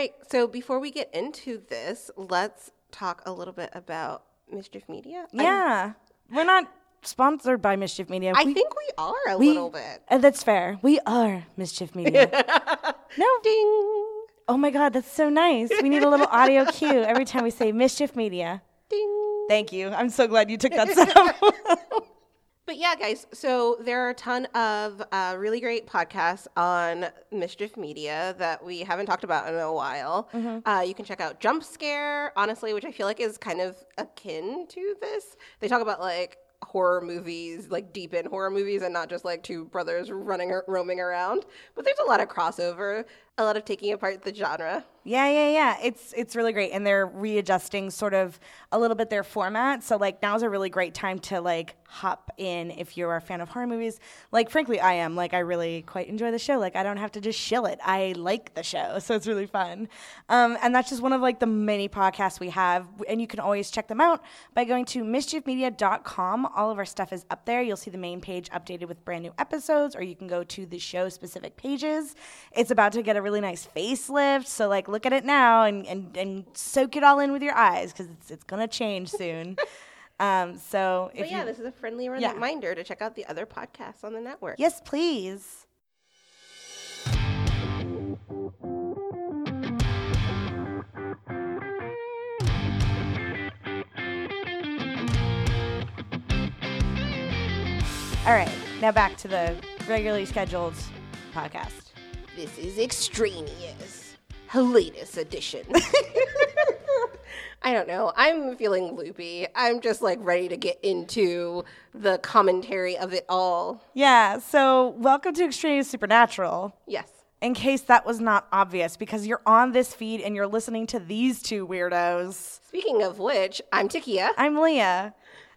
right. So before we get into this, let's talk a little bit about Mischief Media. Yeah. We're not sponsored by Mischief Media. I, We- think we are a we- little bit. uh, that's fair. We are Mischief Media. no. Ding, Oh my God, that's so nice. We need a little audio cue every time we say Mischief Media. ding. Thank you. I'm so glad you took that sound. But yeah, guys, so there are a ton of uh, really great podcasts on Mischief Media that we haven't talked about in a while. Uh, you can check out Jump Scare, honestly, which I feel like is kind of akin to this. They talk about like horror movies, like deep in horror movies, and not just like two brothers running or roaming around. But there's a lot of crossover, a lot of taking apart the genre. Yeah, yeah, yeah. It's it's really great, and they're readjusting sort of a little bit their format. So like now's a really great time to like hop in if you're a fan of horror movies. Like frankly, I am. Like I really quite enjoy the show. Like I don't have to just shill it. I like the show, so it's really fun. Um, and that's just one of like the many podcasts we have, and you can always check them out by going to mischiefmedia.com. All of our stuff is up there. You'll see the main page updated with brand new episodes, or you can go to the show specific pages. It's about to get a really nice facelift, so like look at it now and and, and soak it all in with your eyes because it's it's gonna change soon. um, so yeah, you, this is a friendly Yeah. reminder to check out the other podcasts on the network. yes, please. All right, now back to the regularly scheduled podcast. This is extraneous. Latest edition. I don't know. I'm feeling loopy. I'm just like ready to get into the commentary of it all. Yeah, so welcome to Extraneous Supernatural. Yes. In case that was not obvious, because you're on this feed and you're listening to these two weirdos. Speaking of which, I'm Taekia. I'm Leah,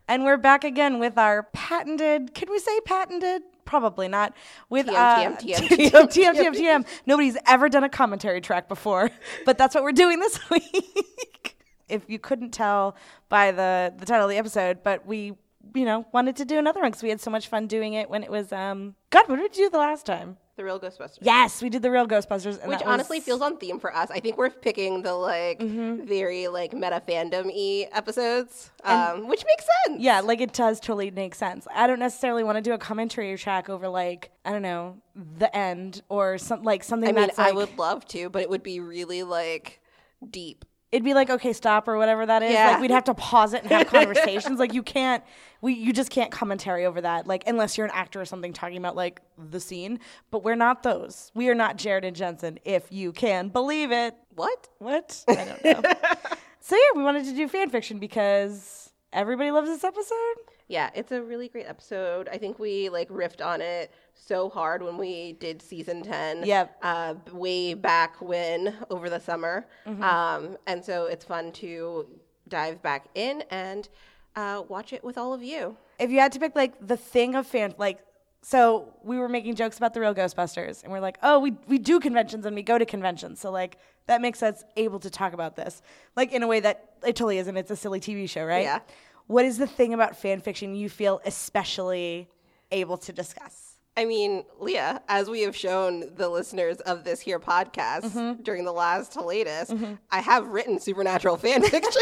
and we're back again with our patented. Can we say patented? Probably not. With TM, uh, TM, TM, TM, TM, TM, TM. Nobody's ever done a commentary track before, but that's what we're doing this week. if you couldn't tell by the the title of the episode, but we, you know, wanted to do another one because we had so much fun doing it when it was. um God, what did we do the last time? The real Ghostbusters. Yes, we did the real Ghostbusters, and Which that honestly feels on theme for us. I think we're picking the like Mm-hmm. very like meta fandom y episodes, um, which makes sense. Yeah, like it does totally make sense. I don't necessarily want to do a commentary track over like I don't know the end or some like something I mean, that's I like would love to, but it would be really like deep. It'd be like okay stop or whatever that is. Yeah. Like we'd have to pause it and have conversations. like you can't we you just can't commentary over that like unless you're an actor or something talking about like the scene. But we're not those. We are not Jared and Jensen. If you can believe it. What? What? I don't know. so yeah, we wanted to do fan fiction because everybody loves this episode. Yeah, it's a really great episode. I think we like riffed on it so hard when we did season 10. Yep. Uh, way back when over the summer. Mm-hmm. Um, and so it's fun to dive back in and uh, watch it with all of you. if you had to pick like the thing of fan like so we were making jokes about the real ghostbusters and we're like oh we, we do conventions and we go to conventions so like that makes us able to talk about this like in a way that it totally isn't it's a silly tv show right Yeah. What is the thing about fan fiction you feel especially able to discuss I mean, Leah, as we have shown the listeners of this here podcast Mm-hmm. during the last latest, I have written supernatural fan fiction.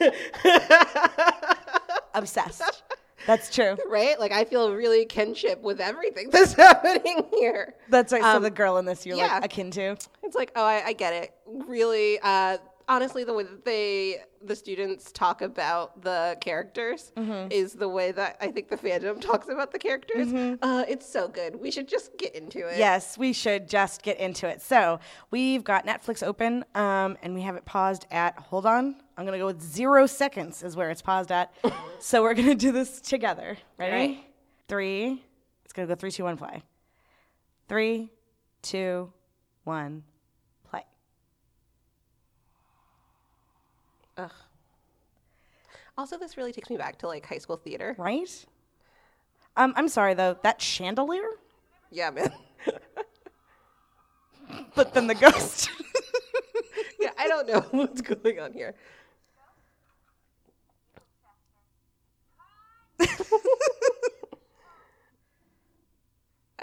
obsessed that's true right? Like I feel really kinship with everything that's happening here. that's right so the girl in this you're Um, yeah. like akin to It's like, oh, I, I get it. Really, uh, honestly, the way that they, the students talk about the characters Mm-hmm. is the way that I think the fandom talks about the characters. Uh, it's so good. We should just get into it. Yes, we should just get into it. So we've got Netflix open, um, and we have it paused at. Hold on, I'm gonna go with zero seconds is where it's paused at. so we're gonna do this together. Ready? right. Three. It's gonna go three, two, one, play. Three, two, one, play. Ugh. Also, this really takes me back to like high school theater. Right? Um, I'm sorry though. That chandelier, Yeah, man. but then the ghost. yeah, I don't know what's going on here.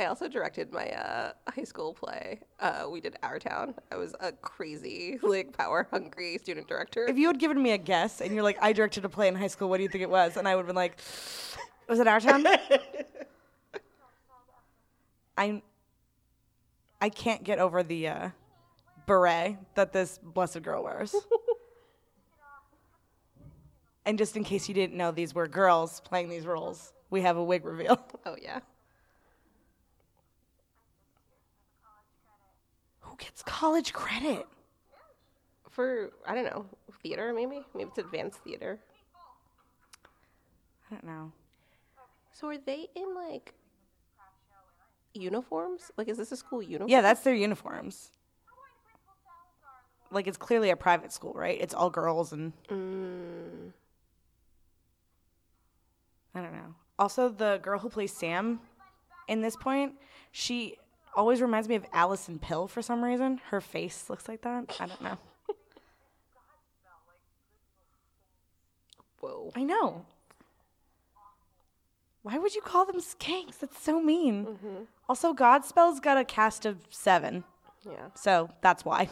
I also directed my uh, high school play. Uh, we did Our Town. I was a crazy, like, power hungry student director. If you had given me a guess and you're like, I directed a play in high school, what do you think it was? And I would have been like, was it our town? I I can't get over the uh, beret that this blessed girl wears. and just in case you didn't know, these were girls playing these roles. We have a wig reveal. oh yeah. Who gets college credit? For I don't know theater maybe maybe it's advanced theater. I don't know. So are they in like uniforms? Like, is this a school uniform? Yeah, that's their uniforms. Like it's clearly a private school, right? It's all girls and Mm, I don't know. Also, the girl who plays Sam in this point, she always reminds me of Alison Pill for some reason. Her face looks like that. I don't know. whoa. I know. Why would you call them skanks? That's so mean. Mm-hmm. Also, Godspell's got a cast of seven, Yeah. so that's why.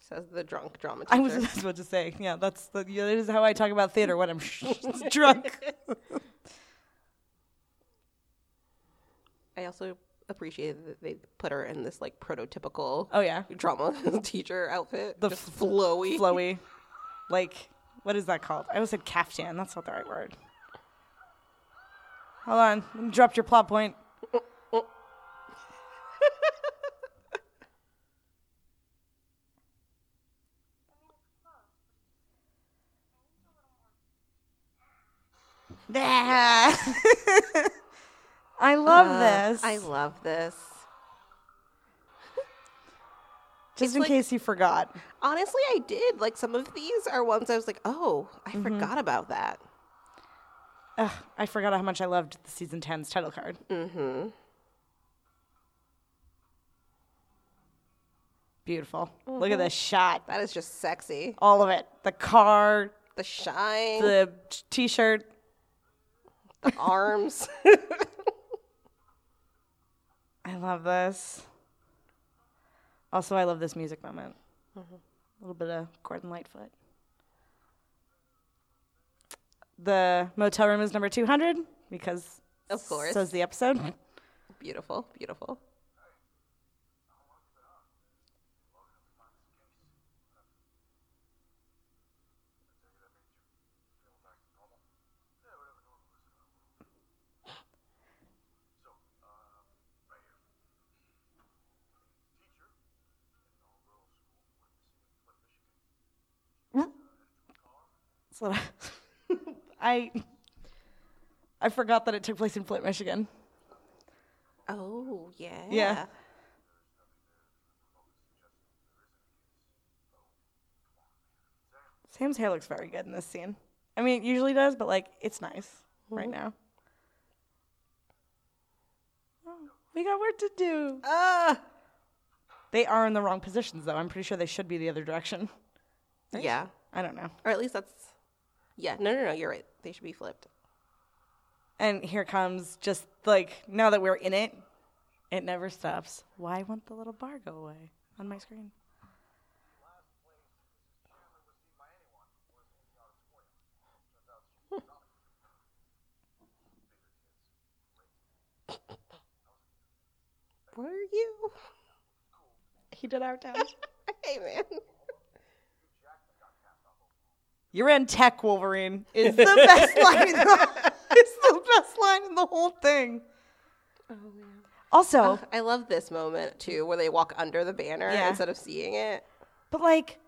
Says the drunk drama teacher. I was just about to say, yeah, that's the, yeah, that is how I talk about theater when I'm drunk. I also appreciated that they put her in this like prototypical Oh yeah, drama teacher outfit. The f- flowy. flowy, like what is that called? I almost said caftan. That's not the right word. Hold on, you dropped your plot point. I love Uh, this. I love this. Just it's in like- case you forgot. Honestly, I did. Like some of these are ones I was like, oh, I Mm-hmm. forgot about that. Ugh, I forgot how much I loved the season 10's title card. Mm-hmm. Beautiful. Look at this shot. That is just sexy. All of it. The car, The shine, the t shirt. the arms. I love this. Also, I love this music moment. Mm-hmm. A little bit of Gordon Lightfoot. The motel room is number 200 because Of course. so's the episode. beautiful, beautiful. So I I forgot that it took place in Flint, Michigan. Oh yeah. Yeah. Sam's hair looks very good in this scene. I mean, it usually does, but like it's nice right now. Oh, we got work to do. Ah. They are in the wrong positions, though. I'm pretty sure they should be the other direction. Yeah. I don't know. Or at least that's. Yeah. No, no, no. You're right. They should be flipped. And here comes just like now that we're in it, it never stops. Why won't the little bar go away on my screen? Where are you? He did our town. hey man. You're in tech, Wolverine. Is the best line. In the, it's the best line in the whole thing. Oh man. Also, I love this moment too, where they walk under the banner Yeah. instead of seeing it. but like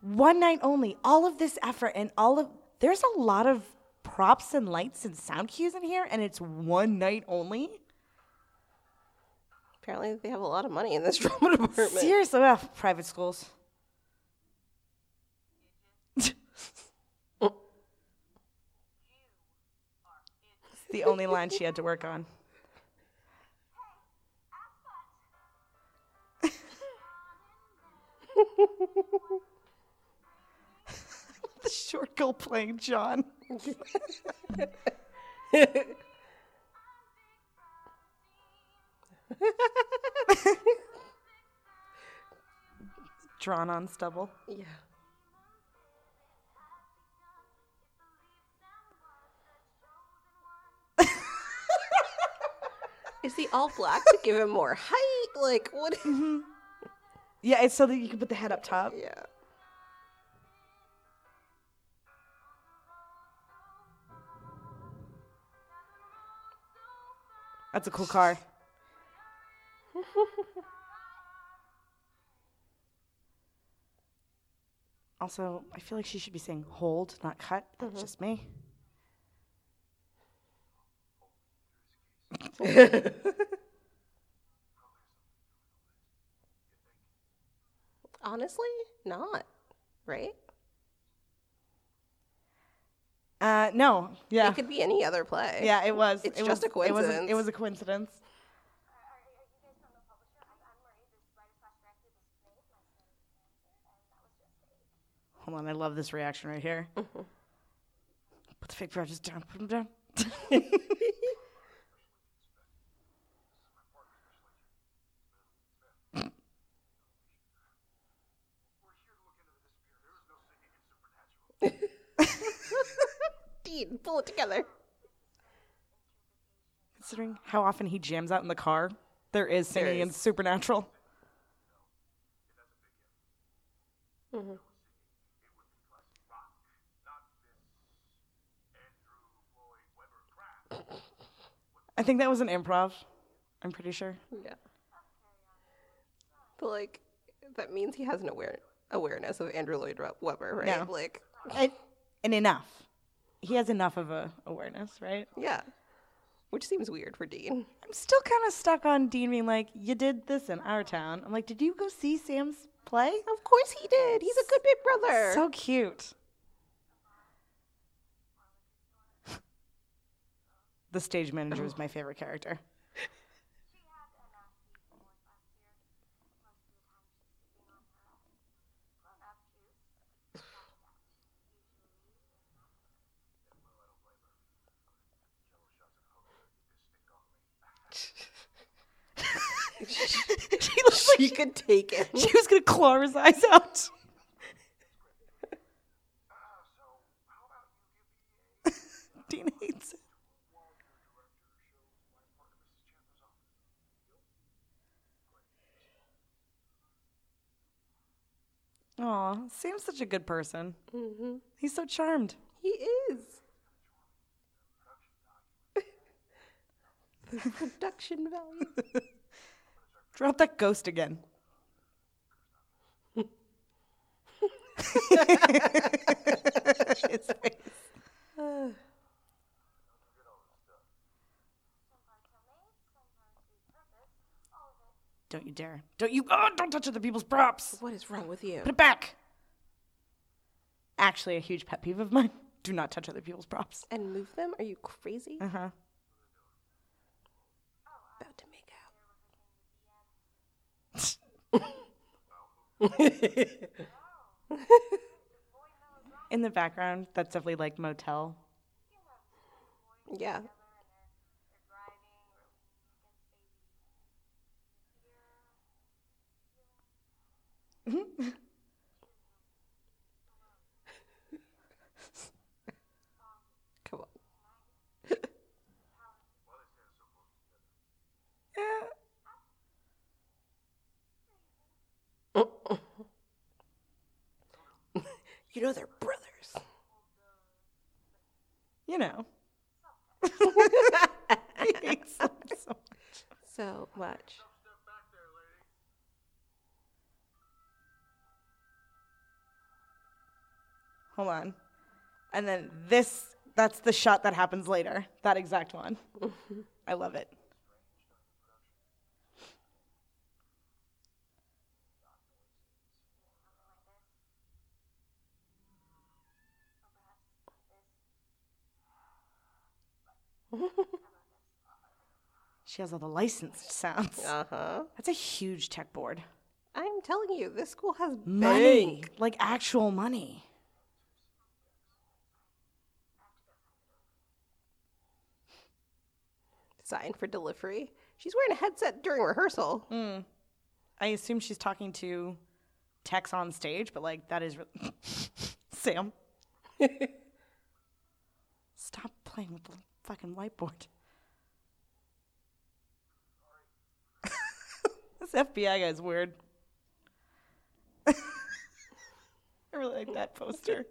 one night only. All of this effort and all of there's a lot of props and lights and sound cues in here, and it's one night only. Apparently, they have a lot of money in this drama department. Seriously, ugh, private schools. The only line she had to work on. the short girl playing John. Drawn on stubble. Yeah. Is he all black to give him more height? Like what? Mm-hmm. Yeah, it's so that you can put the head up top. yeah. That's a cool car. also, I feel like she should be saying hold, not cut. That's mm-hmm. just me. Honestly, not. Right? Uh, no, yeah, It could be any other play. yeah, it was. It's it just was, a It was a, coincidence. it was a coincidence. Are, are you guys from the publisher? I'm Anne Marie, this writer slash director of this play. My son is Spencer, and that was just a Hold on, I love this reaction right here. Put the fake brows down. Put them down. Dean, pull it together. Considering how often he jams out in the car, there is singing in is. Supernatural. Mm-hmm. I think that was an improv. I'm pretty sure. Yeah. But like, that means he has an aware awareness of Andrew Lloyd Webber, right? Yeah. Like, And, and enough. He has enough of a awareness, right? yeah. Which seems weird for Dean. I'm still kind of stuck on Dean being like, "You did this in our town." I'm like, "Did you go see Sam's play?" Of course he did. He's a good big brother. So cute. the stage manager is my favorite character. She had a nasty divorce last year. Most of the time she's sleeping on her own grown-up juice. she looks like she could take it. she was gonna claw his eyes out. Dean hates it. Aw, Sam's such a good person. Mm-hmm. He's so charmed. He is. the production value. Drop that ghost again. His face. Some parts are made, some parts repurposed. All of it. Don't you dare. Don't you. Oh, don't touch other people's props. What is wrong with you? Put it back. Actually, a huge pet peeve of mine. Do not touch other people's props. And move them? Are you crazy? Uh huh. About to make In the background, that's definitely like motel. Yeah. They're driving against babies. Come on. You know they're brothers. You know. he hates them so much. So much. Hold on. And then this, that's the shot that happens later. That exact one. I love it. she has all the licensed sounds. Uh huh. That's a huge tech board. I'm telling you, this school has money. Bank. Like actual money. Designed for delivery. She's wearing a headset during rehearsal. Mm. I assume she's talking to Tex on stage, but like that is re- Sam. Stop playing with the fucking whiteboard. this FBI guy's weird. I really like that poster.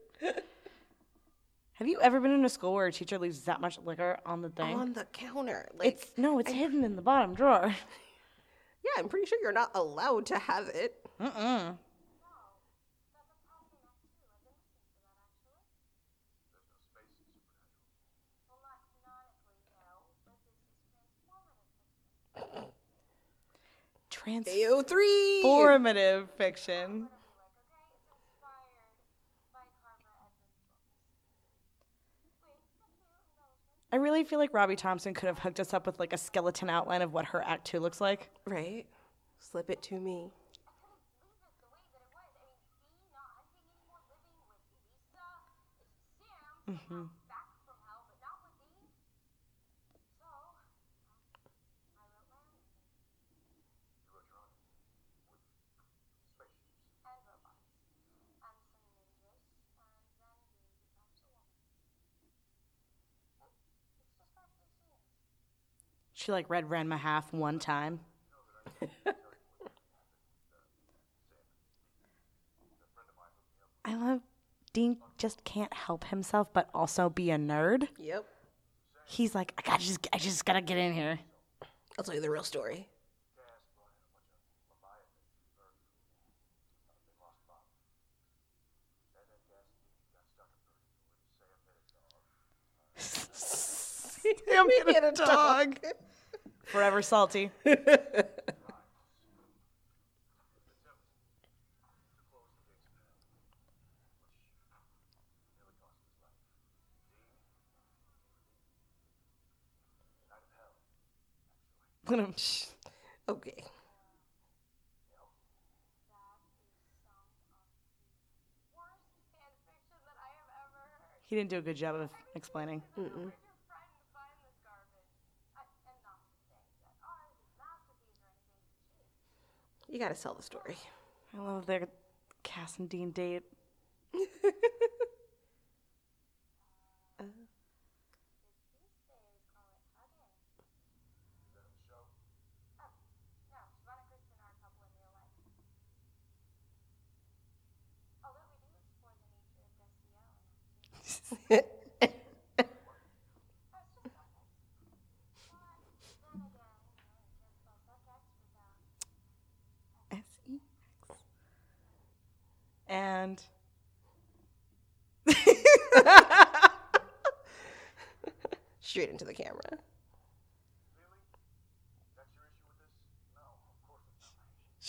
Have you ever been in a school where a teacher leaves that much liquor on the thing? On the counter. Like, it's no, it's hidden in the bottom drawer. yeah, I'm pretty sure you're not allowed to have it. Mm-mm. Well, not canonically, no, but this is transformative fiction. AO3! Transformative fiction. Like, okay, it's inspired by Carver Edlund's books. Wait, a few embellishments. I really feel like Robbie Thompson could have hooked us up with like a skeleton outline of what her act two looks like. Right? Slip it to me. I couldn't leave it the way that it was. I mean, Dee not hunting anymore, living with Lisa, Sam somehow back from hell, but not with Dee. So, well, I wrote my own ending. And robots. And some ninjas. And then Dee becomes a woman. It's just our few scenes. She like read Ranma half one time. I love Dean just can't help himself but also be a nerd. Yep. He's like, I gotta just I just gotta get in here. I'll tell you the real story. Sam a a dog. Forever salty. Look at him. Okay. Worst fan fiction that I have ever heard. He didn't do a good job of explaining. Where's your friend to find this garbage? I, and not to say that ours is masterpiece or anything. Jeez. You gotta sell the story. I love their Cass and Dean date. These days call it hugging. Oh, no, Siobhan and Kristen are a couple in real life. Although we do explore the nature of Destiel in that scene. Oh, it's just nothing. But then again, you know, you can't spell suck X without S-E-X. Straight into the camera.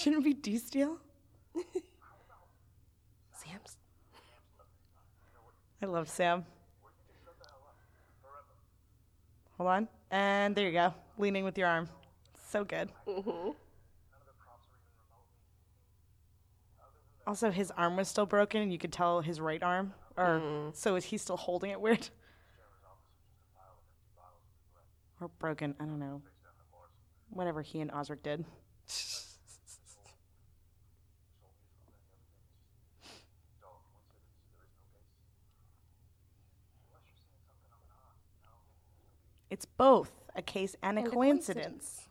shouldn't it be D Steel? Sam's. I love Sam. Hold on. And there you go. Leaning with your arm. So good. Mm-hmm. Also, his arm was still broken, and you could tell his right arm. Or mm-hmm. so is he still holding it weird? Or broken? I don't know. Whatever he and Osric did. It's both a case and a And a coincidence.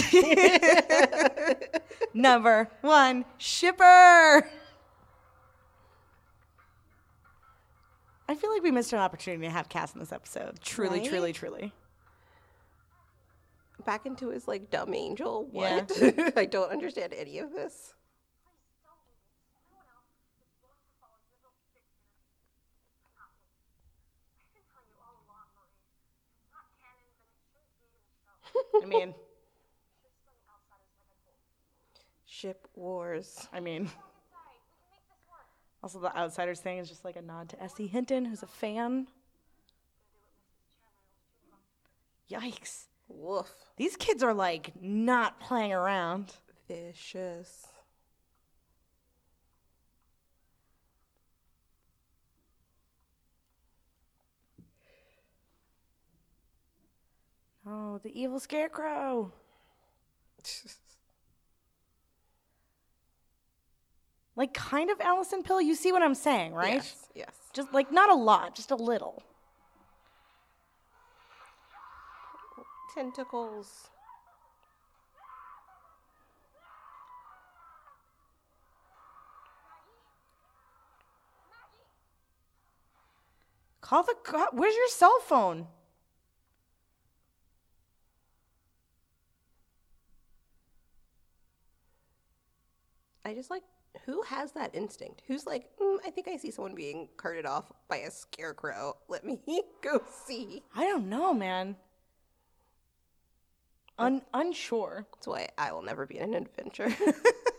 Number one, shipper. I feel like we missed an opportunity to have Cass in this episode. Truly, Right? truly, truly. Back into his like dumb angel. Yeah. What? I don't understand any of this. Please don't do this. Everyone else is willing to follow your little dictator. I'm not me. I've been telling you all along, Marie. It's not canon, but it should be in the show. I mean, ship wars. I mean, also the Outsiders thing is just like a nod to S.E. Hinton, who's a fan. Yikes. Woof. These kids are like not playing around. Vicious. Oh, the evil scarecrow. Like kind of Alison Pill. You see what I'm saying, right? Yes. Yes. Just like not a lot, just a little. Tentacles. Call the Where's your cell phone? I just like who has that instinct? Who's like, mm, I think I see someone being carted off by a scarecrow. Let me go see. I don't know, man. Un- unsure. That's why I will never be in an adventure.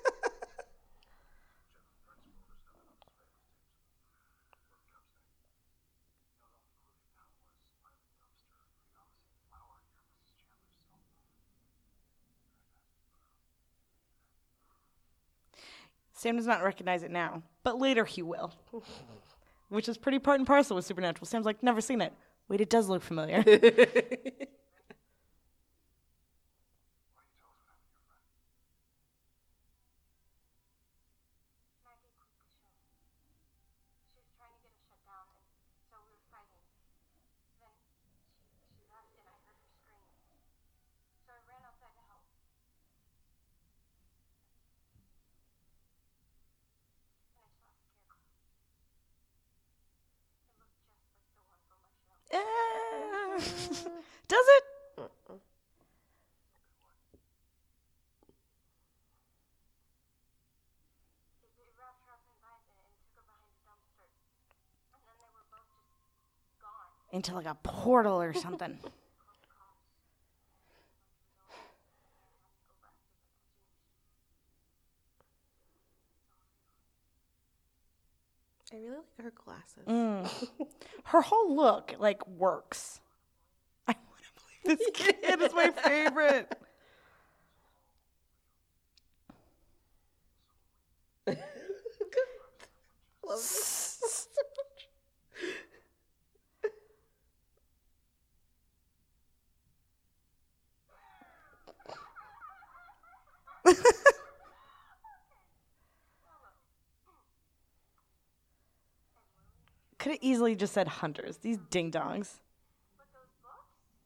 Sam does not recognize it now, but later he will. Which is pretty part and parcel with Supernatural. Sam's like, never seen it. Wait, it does look familiar. Maggie quit the show. She was trying to get us shut down, and so we were fighting. Then she, she left, and I heard her scream. So I ran outside to help. And I saw a scarecrow. It looked just like the one from our show. Eh, does it? It, it wrapped her up in vines and, and took her behind a dumpster. And then they were both just gone. Into like a portal or something. I really like her glasses. Mm. Her whole look like works. I want to believe this kid is my favorite. Love Could have easily just said hunters. These ding dongs. But those books are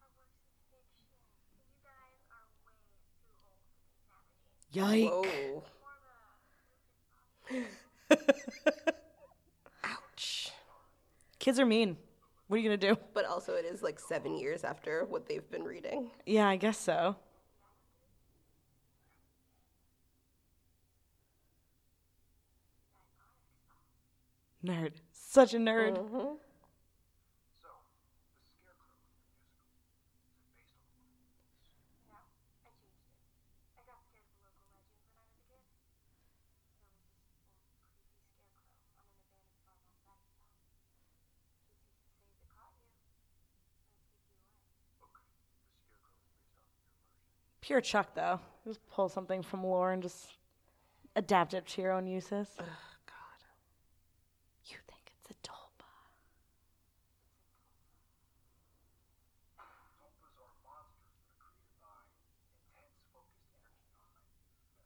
works of fiction. You guys are way too old for this happening. Yike. Ouch. Kids are mean. What are you gonna do? But also, it is like seven years after what they've been reading. Yeah, I guess so. Nerd. Such a nerd. Mm-hmm. No, I changed it. I got scared of a local legend when I was a kid. There was this old creepy scarecrow on an abandoned farm outside of town. He's used to say if it caught you, Such a nerd. away. Pure Chuck, though. Just pull something from lore and just adapt it to your own uses. Oh, God. You think it's a tulpa.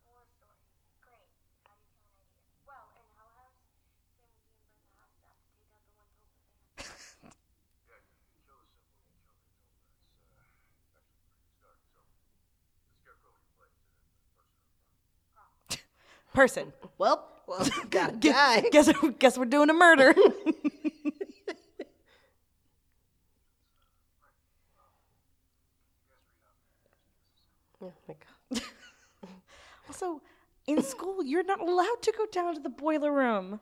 War story. Great. How do you kill an idiot? Well, in Hell House, Sam and Dean burned the house down to take out the one tulpa they had. Person. Well, well, gotta Gu- Guess, guess we're doing a murder. Oh my God. also, in school, you're not allowed to go down to the boiler room.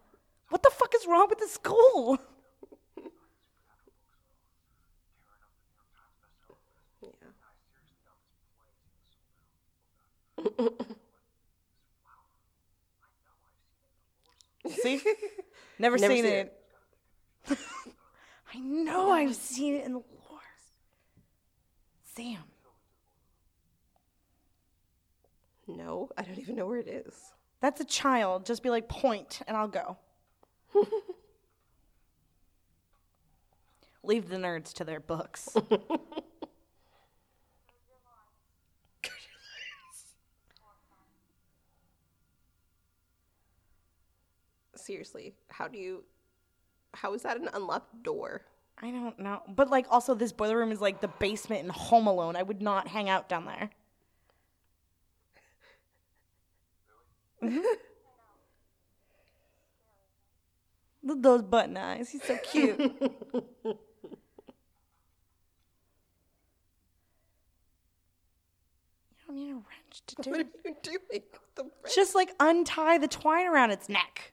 What the fuck is wrong with the school? Yeah. See? Never, Never seen, seen it. I know I've seen it in the lore. Sam. No, I don't even know where it is. That's a child. Just be like, point, and I'll go. Leave the nerds to their books. Seriously, how do you? How is that an unlocked door? I don't know. But like also this boiler room is like the basement in Home Alone. I would not hang out down there. Look at those button eyes. He's so cute. you don't need a wrench to do What are you doing? with The wrench? Just like untie the twine around its neck.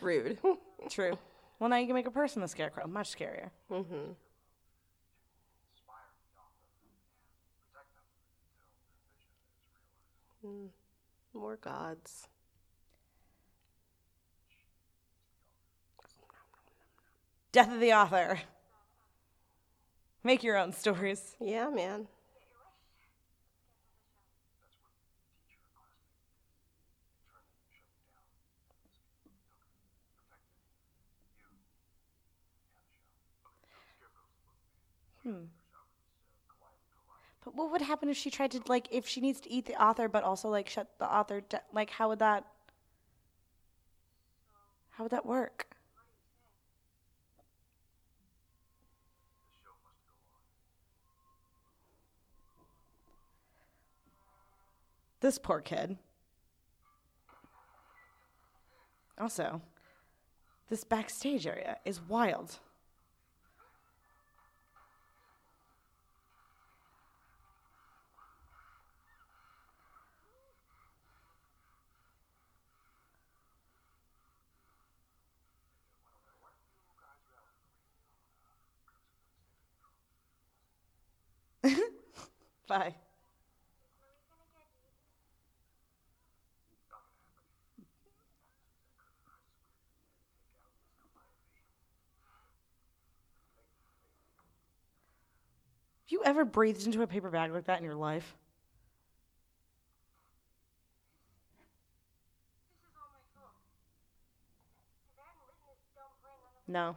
Rude. True. Well, now you can make a person the scarecrow. Much scarier. mm-hmm. Mm, More gods. Death of the author. Make your own stories. Yeah, man. Hmm. But what would happen if she tried to like if she needs to eat the author but also like shut the author de- like how would that how would that work? This poor kid. Also, this backstage area is wild. Bye. Have you ever breathed into a paper bag like that in your life? This is all my fault. If I hadn't written this dumb plan, none of No.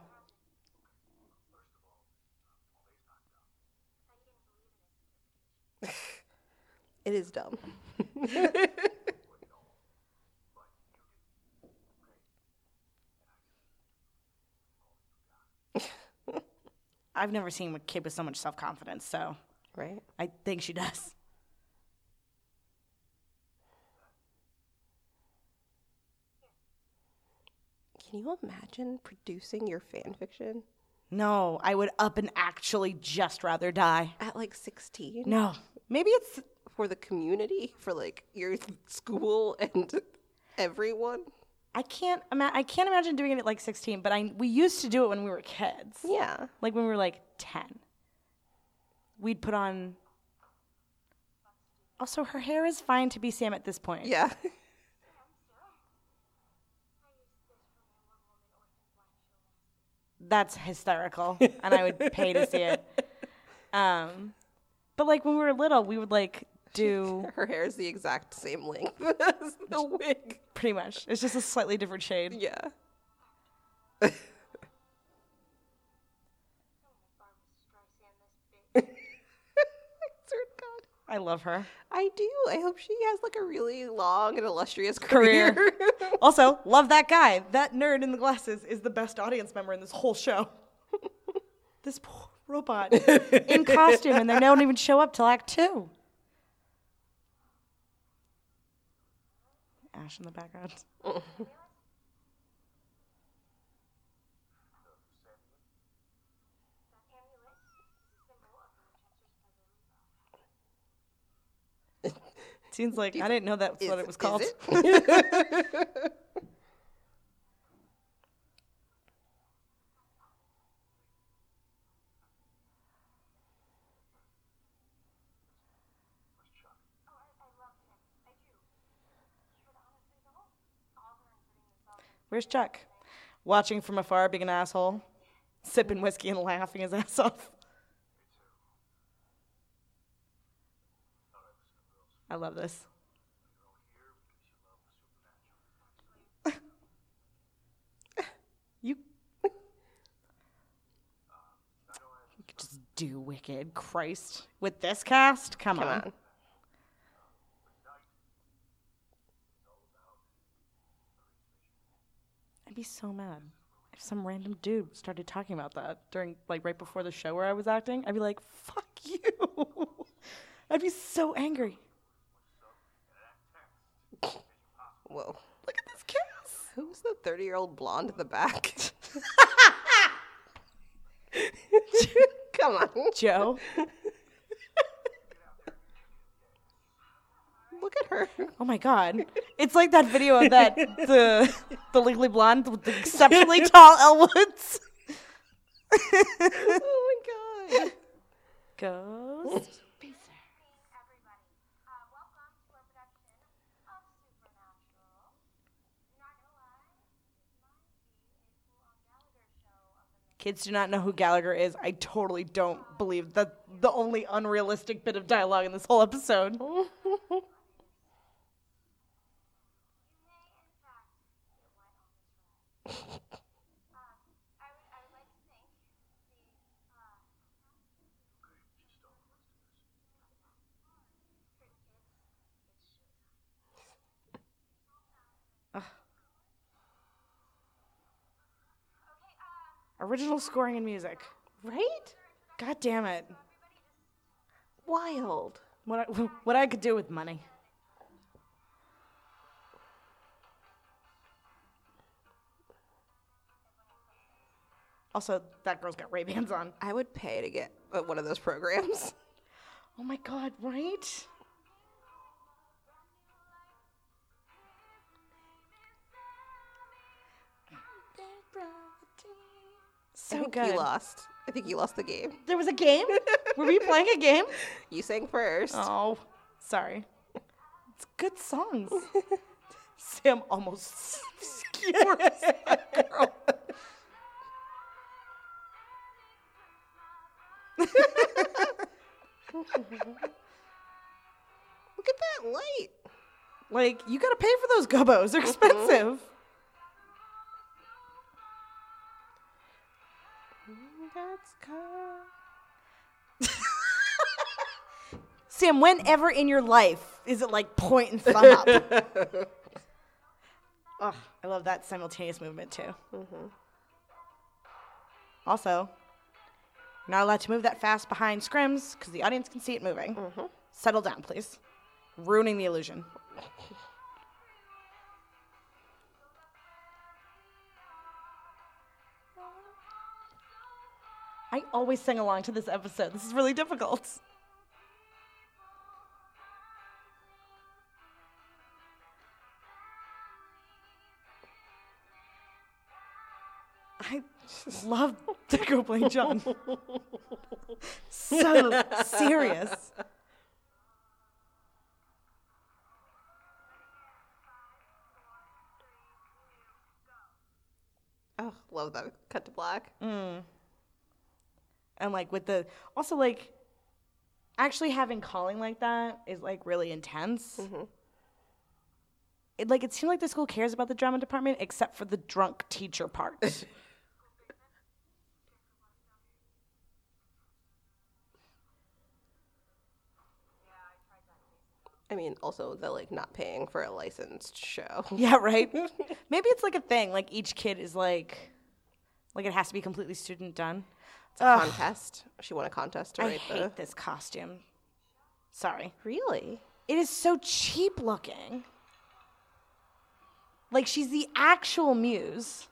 It is dumb. I've never seen a kid with so much self confidence, so right? I think she does. Can you imagine producing your fan fiction No, I would up and actually just rather die. at like 16? No. Maybe it's For the community, for like your school and everyone? I can't ima- I can't imagine doing it at like 16, but I we used to do it when we were kids. Yeah. Like when we were like 10. We'd put on Also, her hair is fine to be Sam at this point. Yeah. That's hysterical, and I would pay to see it. Um, but like when we were little, we would like do Her hair is the exact same length as the wig. pretty much. It's just a slightly different shade. Yeah. Barbra Streisand this bitch. Swear to God. I love her. I do. I hope she has like a really long and illustrious career. Career. Also, love that guy. That nerd in the glasses is the best audience member in this whole show. this poor robot in costume, and they don't even show up till Act Two. Ash in the background. Seems like I didn't know that's what it was called. It? Where's Chuck? Watching from afar, being an asshole, sipping whiskey and laughing his ass off. I love this. you. you could just do Wicked, Christ, with this cast. Come, Come on. on. I'd be so mad if some random dude started talking about that during, like, right before the show where I was acting. I'd be like, "Fuck you!" I'd be so angry. Whoa. Look at this cast. Who's the 30 year old blonde in the back? Come on. Joe. Look at her. Oh my god. It's like that video of that the the legally blonde with the exceptionally tall Elle Woods. Oh my god. Ghost. everybody. Uh, welcome to our production of Supernatural. Not gonna lie, this might be a full-on Gallagher show of the Kids do not know who Gallagher is. I totally don't believe that the only unrealistic bit of dialogue in this whole episode. You may, in fact, get wet on this ride. um, I would, I would like to thank the, uh, certain kids. It's showtime. Okay, uh, Original scoring and music. Right? God damn it. Wild. What I, what I could do with money. Also, that girl's got Ray Bans on. I would pay to get uh, one of those programs. Oh my god, right? So I think good. you lost. I think you lost the game. There was a game? Were we playing a game? You sang first. Oh, sorry. It's good songs. Sam almost skewers Look at that light. Like, you gotta pay for those gobos. They're mm-hmm. expensive. Sam, whenever in your life is it like point and thumb up? oh, I love that simultaneous movement too. Mm-hmm. Also, you're not allowed to move that fast behind scrims because the audience can see it moving. Mm-hmm. Settle down, please. Ruining the illusion. I always sing along to this episode. This is really difficult. Love Deco playing John. so serious. Oh, love that cut to black. Mm. and like with the also like actually having calling like that is like really intense mm-hmm. it like it seemed like the school cares about the drama department except for the drunk teacher part I mean, also the like not paying for a licensed show. yeah right maybe it's like a thing like each kid is like like it has to be completely student done It's a contest. She won a contest to i write hate the. this costume sorry Really? It is so cheap looking. Like she's the actual muse.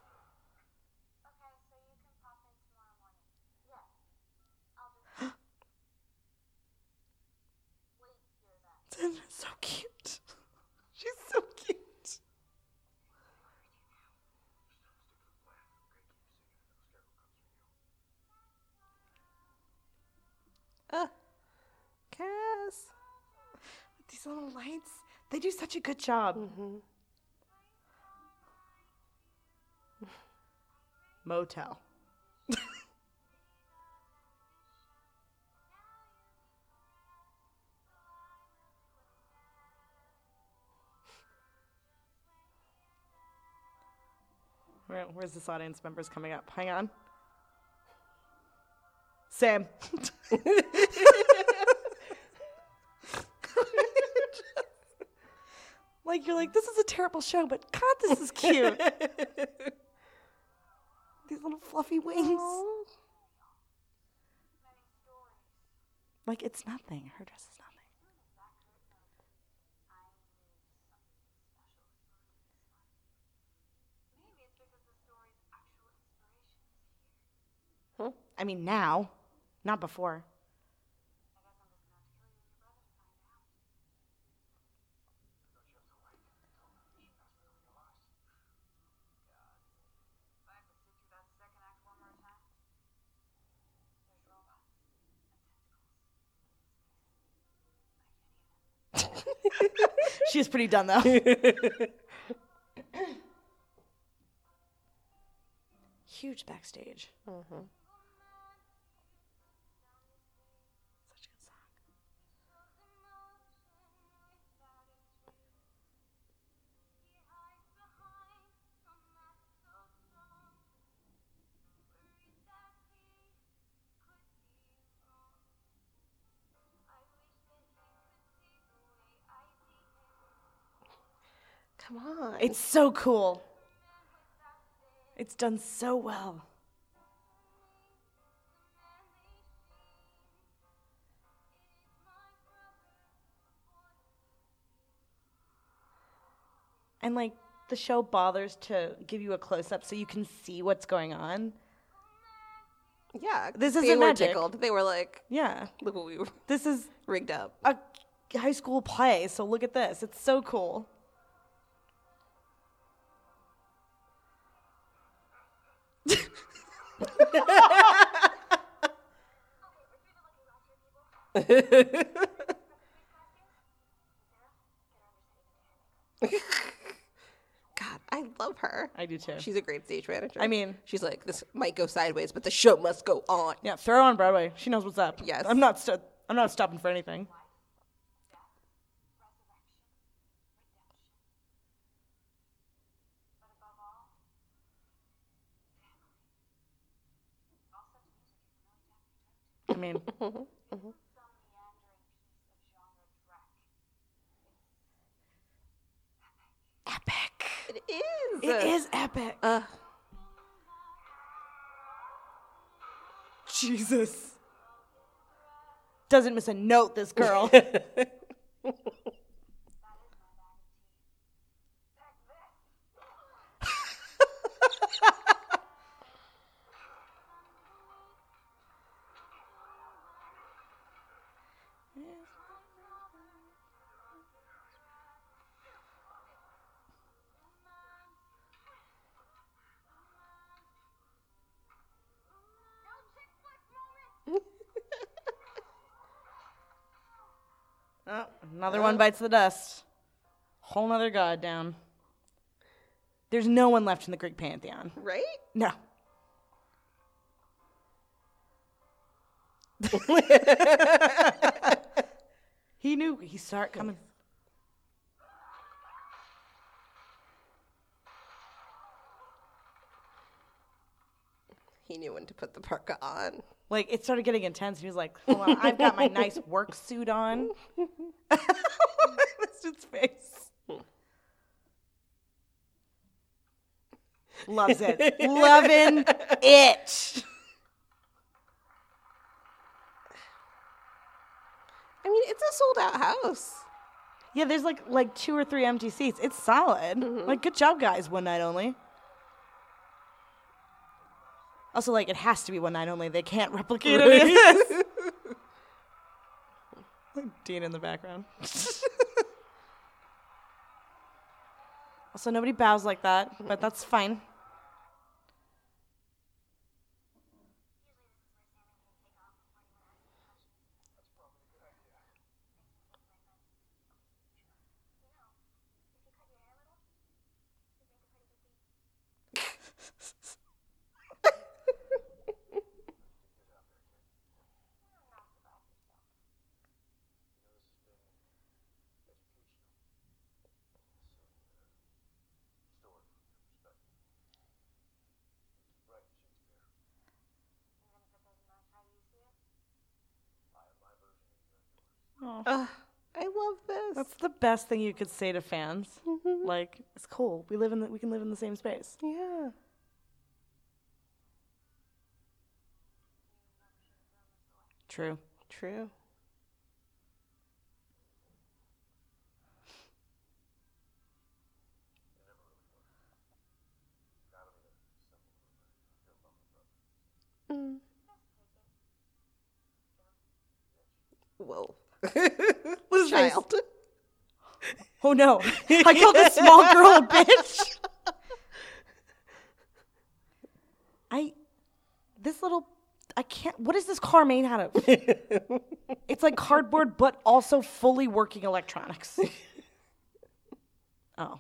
Madison is so cute. She's so cute. Uh, Cass. With these little lights, they do such a good job. Mm-hmm. Motel. Where, where's this audience members coming up? Hang on. Sam. like you're like, this is a terrible show, but God, this is cute. These little fluffy wings. Like it's nothing. Her dress is nothing. Maybe it's because the story's actual inspiration is here. I mean now, not before. I guess I'm just gonna have to kill you and your brother to find out. If I have to sit through that second act one more time, there's robots and tentacles. She's pretty done though. Huge backstage. Such Come on. It's so cool. It's done so well. And like the show bothers to give you a close up so you can see what's going on. yeah. This isn't were magic. tickled. They were like, Yeah. look what we This is rigged up. a high school play, so look at this. It's so cool. God, I love her. I do too. She's a great stage manager. I mean- she's like, this might go sideways, but the show must go on. Yeah, throw her on Broadway. She knows what's up. Yes. I'm not st- I'm not stopping for anything. Jesus. Doesn't miss a note, this girl. another one bites the dust. Whole nother god down. There's no one left in the Greek pantheon. right? No. he knew he it coming. Knew when to put the parka on. Like it started getting intense. He was like, "Hold on, I've got my nice work suit on." That's his face. Loves it. Loving it. I mean, it's a sold out house. Yeah, there's like like two or three empty seats. It's solid. Mm-hmm. Like, good job, guys. One night only. Also, like, it has to be one night only. They can't replicate any of this. Dean in the background. also, nobody bows like that, but that's fine. Ugh, I love this. That's the best thing you could say to fans. Like, it's cool. We live in the, we can live in the same space. yeah. True. True. Mm. Whoa. Child. Oh no. I called this small girl a bitch. I this little I can't what is this car made out of? it's like cardboard but also fully working electronics. Oh.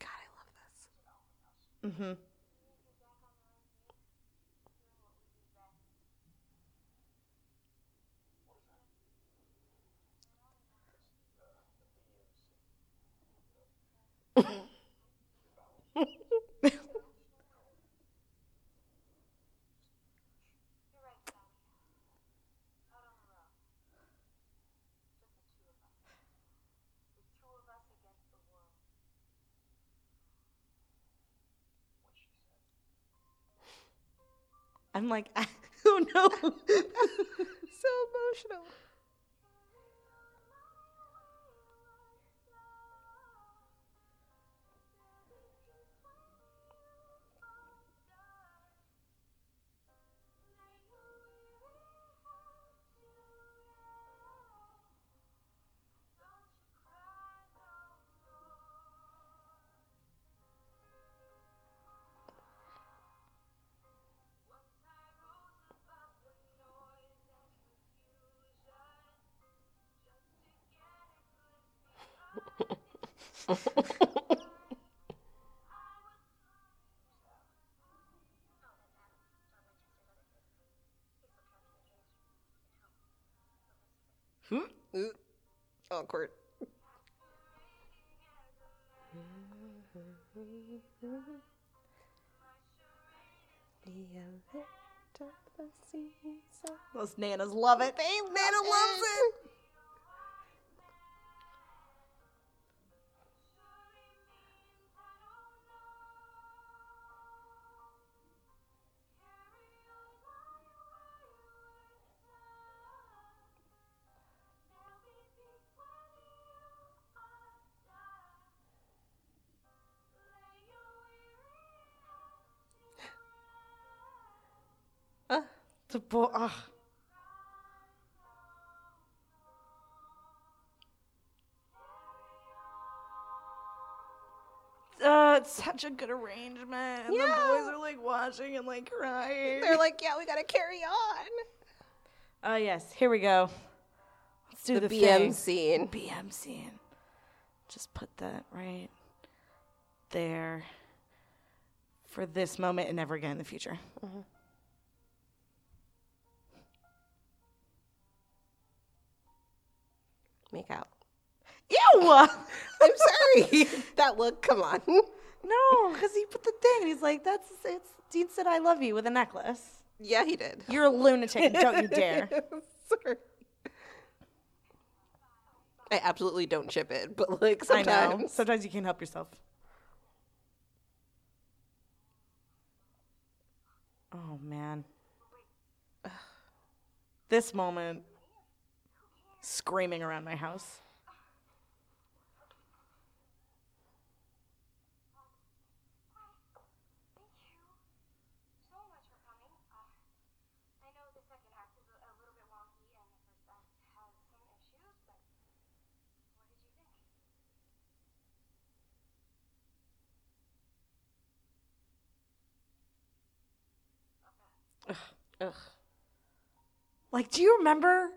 God, I love this. Mm-hmm. You're right, Daddy. Out on the road. Just the two of us. The two of us against the world. I'm like, oh no. So emotional. Ooh, Awkward. Those nanas love it. They Nana loves it. Boy. Ugh. Uh, it's such a good arrangement. And Yeah. the boys are like watching and like crying. they're like, yeah, we gotta carry on. Oh yes, here we go. Let's do The, the, BM thing. scene. BM scene. Just put that right there for this moment and never again in the future. Make out. Ew! I'm sorry. that look, come on. no, because he put the thing and he's like, "That's it's." Dean said, "I love you" with a necklace. Yeah, he did. You're a lunatic. Don't you dare. Sorry. I absolutely don't chip it, but like I know. sometimes. Sometimes you can't help yourself. Oh man. This moment screaming around my house. Thank you so much for coming. I know the second act is a, a little bit wonky and the first act has some issues, what did you think? Ugh. Like, do you remember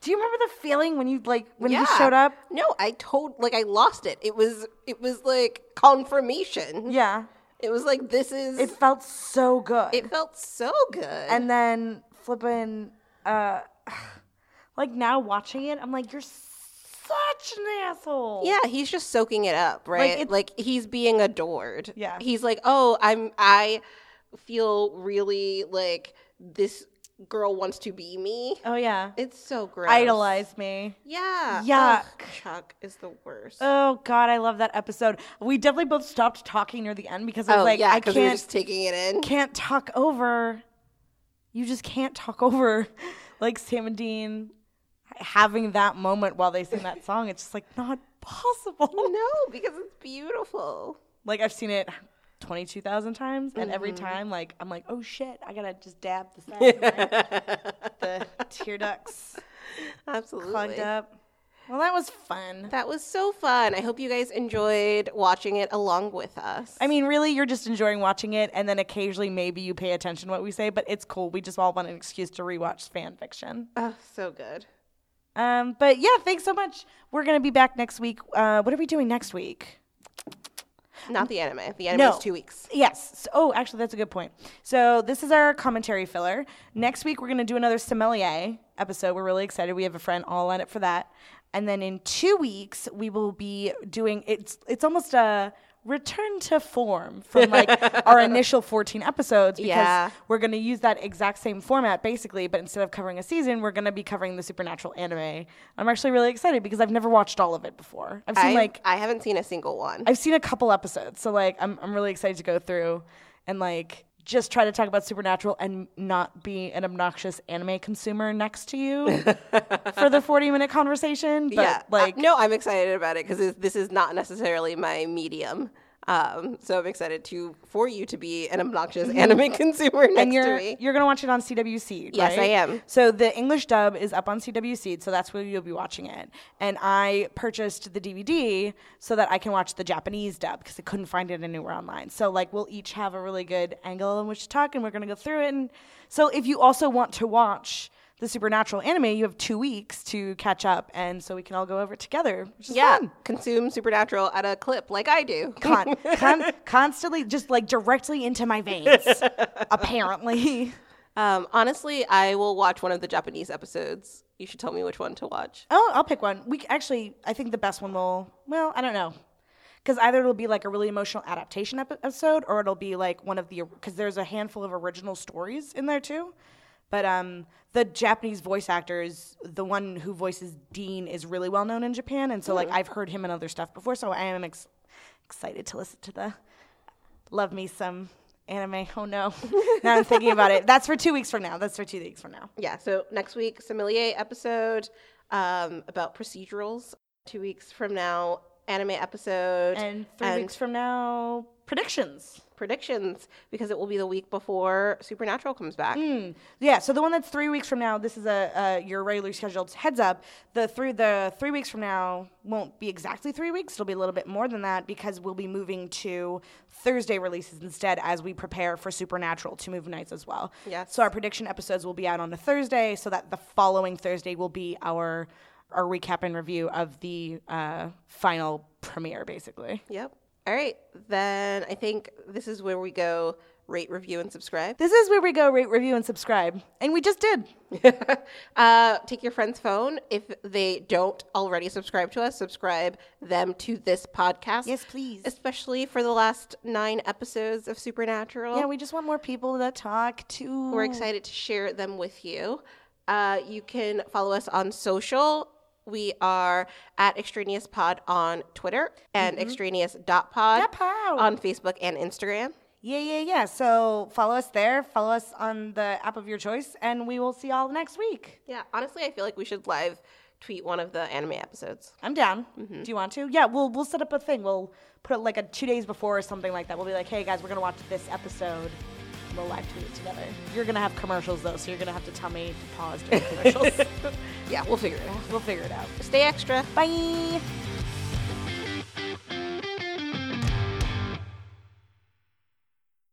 Do you remember the feeling when you like when yeah. you showed up? No, I told like I lost it. It was it was like confirmation. Yeah. It was like this is It felt so good. it felt so good. and then flipping uh like now watching it, I'm like, you're such an asshole. Yeah, he's just soaking it up, right? it's- Like, he's being adored. Yeah. He's like, "Oh, I'm I feel really like this girl wants to be me." Oh yeah. It's so gross. Idolize me. Yeah. Yuck. Ugh, Chuck is the worst. Oh god, I love that episode. We definitely both stopped talking near the end because I was oh, like, yeah, I because we can't just taking it in. can't talk over. You just can't talk over like Sam and Dean having that moment while they sing that song. It's just like not possible. No, because it's beautiful. Like I've seen it twenty two thousand times, and every Mm-hmm. time, like I'm like, oh shit, I gotta just dab the side of my, the tear ducts Absolutely. clogged up. Well, that was fun. That was so fun. I hope you guys enjoyed watching it along with us. I mean, really, you're just enjoying watching it, and then occasionally maybe you pay attention to what we say, but it's cool. We just all want an excuse to rewatch fan fiction. oh, so good. Um, but yeah, thanks so much. We're gonna be back next week. Uh, what are we doing next week? Not the anime. The anime No. is two weeks. Yes. So- oh, actually, that's a good point. So this is our commentary filler. Next week, we're gonna do another sommelier episode. We're really excited. We have a friend all lined up for that. And then in two weeks, we will be doing it's. It's almost a return to form from like our initial 14 episodes because Yeah. we're going to use that exact same format basically but instead of covering a season we're going to be covering the supernatural anime i'm actually really excited because i've never watched all of it before i've seen I, like I haven't seen a single one. I've seen a couple episodes, so like I'm I'm really excited to go through and like just try to talk about Supernatural and not be an obnoxious anime consumer next to you for the 40 minute conversation. But yeah, like uh, no, I'm excited about it because this is not necessarily my medium. Um, so I'm excited to for you to be an obnoxious anime consumer next and you're to me. you're gonna watch it on CW Seed. Yes, right? I am. So the English dub is up on CW Seed, so that's where you'll be watching it. And I purchased the DVD so that I can watch the Japanese dub because I couldn't find it anywhere online. So like we'll each have a really good angle in which to talk, and we're gonna go through it. And so if you also want to watch the Supernatural anime, you have two weeks to catch up, and so we can all go over it together. Yeah, fun. consume Supernatural at a clip like I do. Con- con- constantly, just like directly into my veins. apparently. Um, honestly, I will watch one of the Japanese episodes. You should tell me which one to watch. Oh, I'll pick one. We actually, I think the best one will. Well, I don't know, because either it'll be like a really emotional adaptation episode, or it'll be like one of the because there's a handful of original stories in there too. But um, the Japanese voice actors, the one who voices Dean, is really well known in Japan, and so like I've heard him in other stuff before. So I am ex- excited to listen to the love me some anime. Oh no, now I'm thinking about it. That's for two weeks from now. That's for two weeks from now. Yeah, so next week, sommelier episode um, about procedurals. Two weeks from now, anime episode. And three weeks from now, predictions. predictions because it will be the week before Supernatural comes back. Yeah, so the one that's three weeks from now, this is a uh, your regularly scheduled heads up. The three the three weeks from now won't be exactly three weeks. It'll be a little bit more than that because we'll be moving to Thursday releases instead as we prepare for Supernatural to move nights as well. Yes. So our prediction episodes will be out on a Thursday, so that the following Thursday will be our our recap and review of the uh, final premiere, basically. Yep. All right. Then I think this is where we go rate, review, and subscribe. This is where we go rate, review, and subscribe, and we just did. uh, take your friend's phone. If they don't already subscribe to us, subscribe them to this podcast. Yes, please. Especially for the last nine episodes of Supernatural. Yeah, we just want more people to talk to. We're excited to share them with you. Uh, you can follow us on social. We are at Extraneous Pod on Twitter and mm-hmm. extraneous.pod Dot pod. on Facebook and Instagram. Yeah, yeah, yeah. So follow us there. Follow us on the app of your choice, and we will see y'all next week. Yeah, honestly, I feel like we should live tweet one of the anime episodes. I'm down. Mm-hmm. Do you want to? Yeah, we'll we'll set up a thing. We'll put it like a two days before or something like that. We'll be like, hey guys, we're gonna watch this episode. We'll live tweet it together. You're gonna have commercials though, so you're gonna have to tell me to pause during commercials. Yeah, we'll figure it out. we'll figure it out. Stay extra. Bye.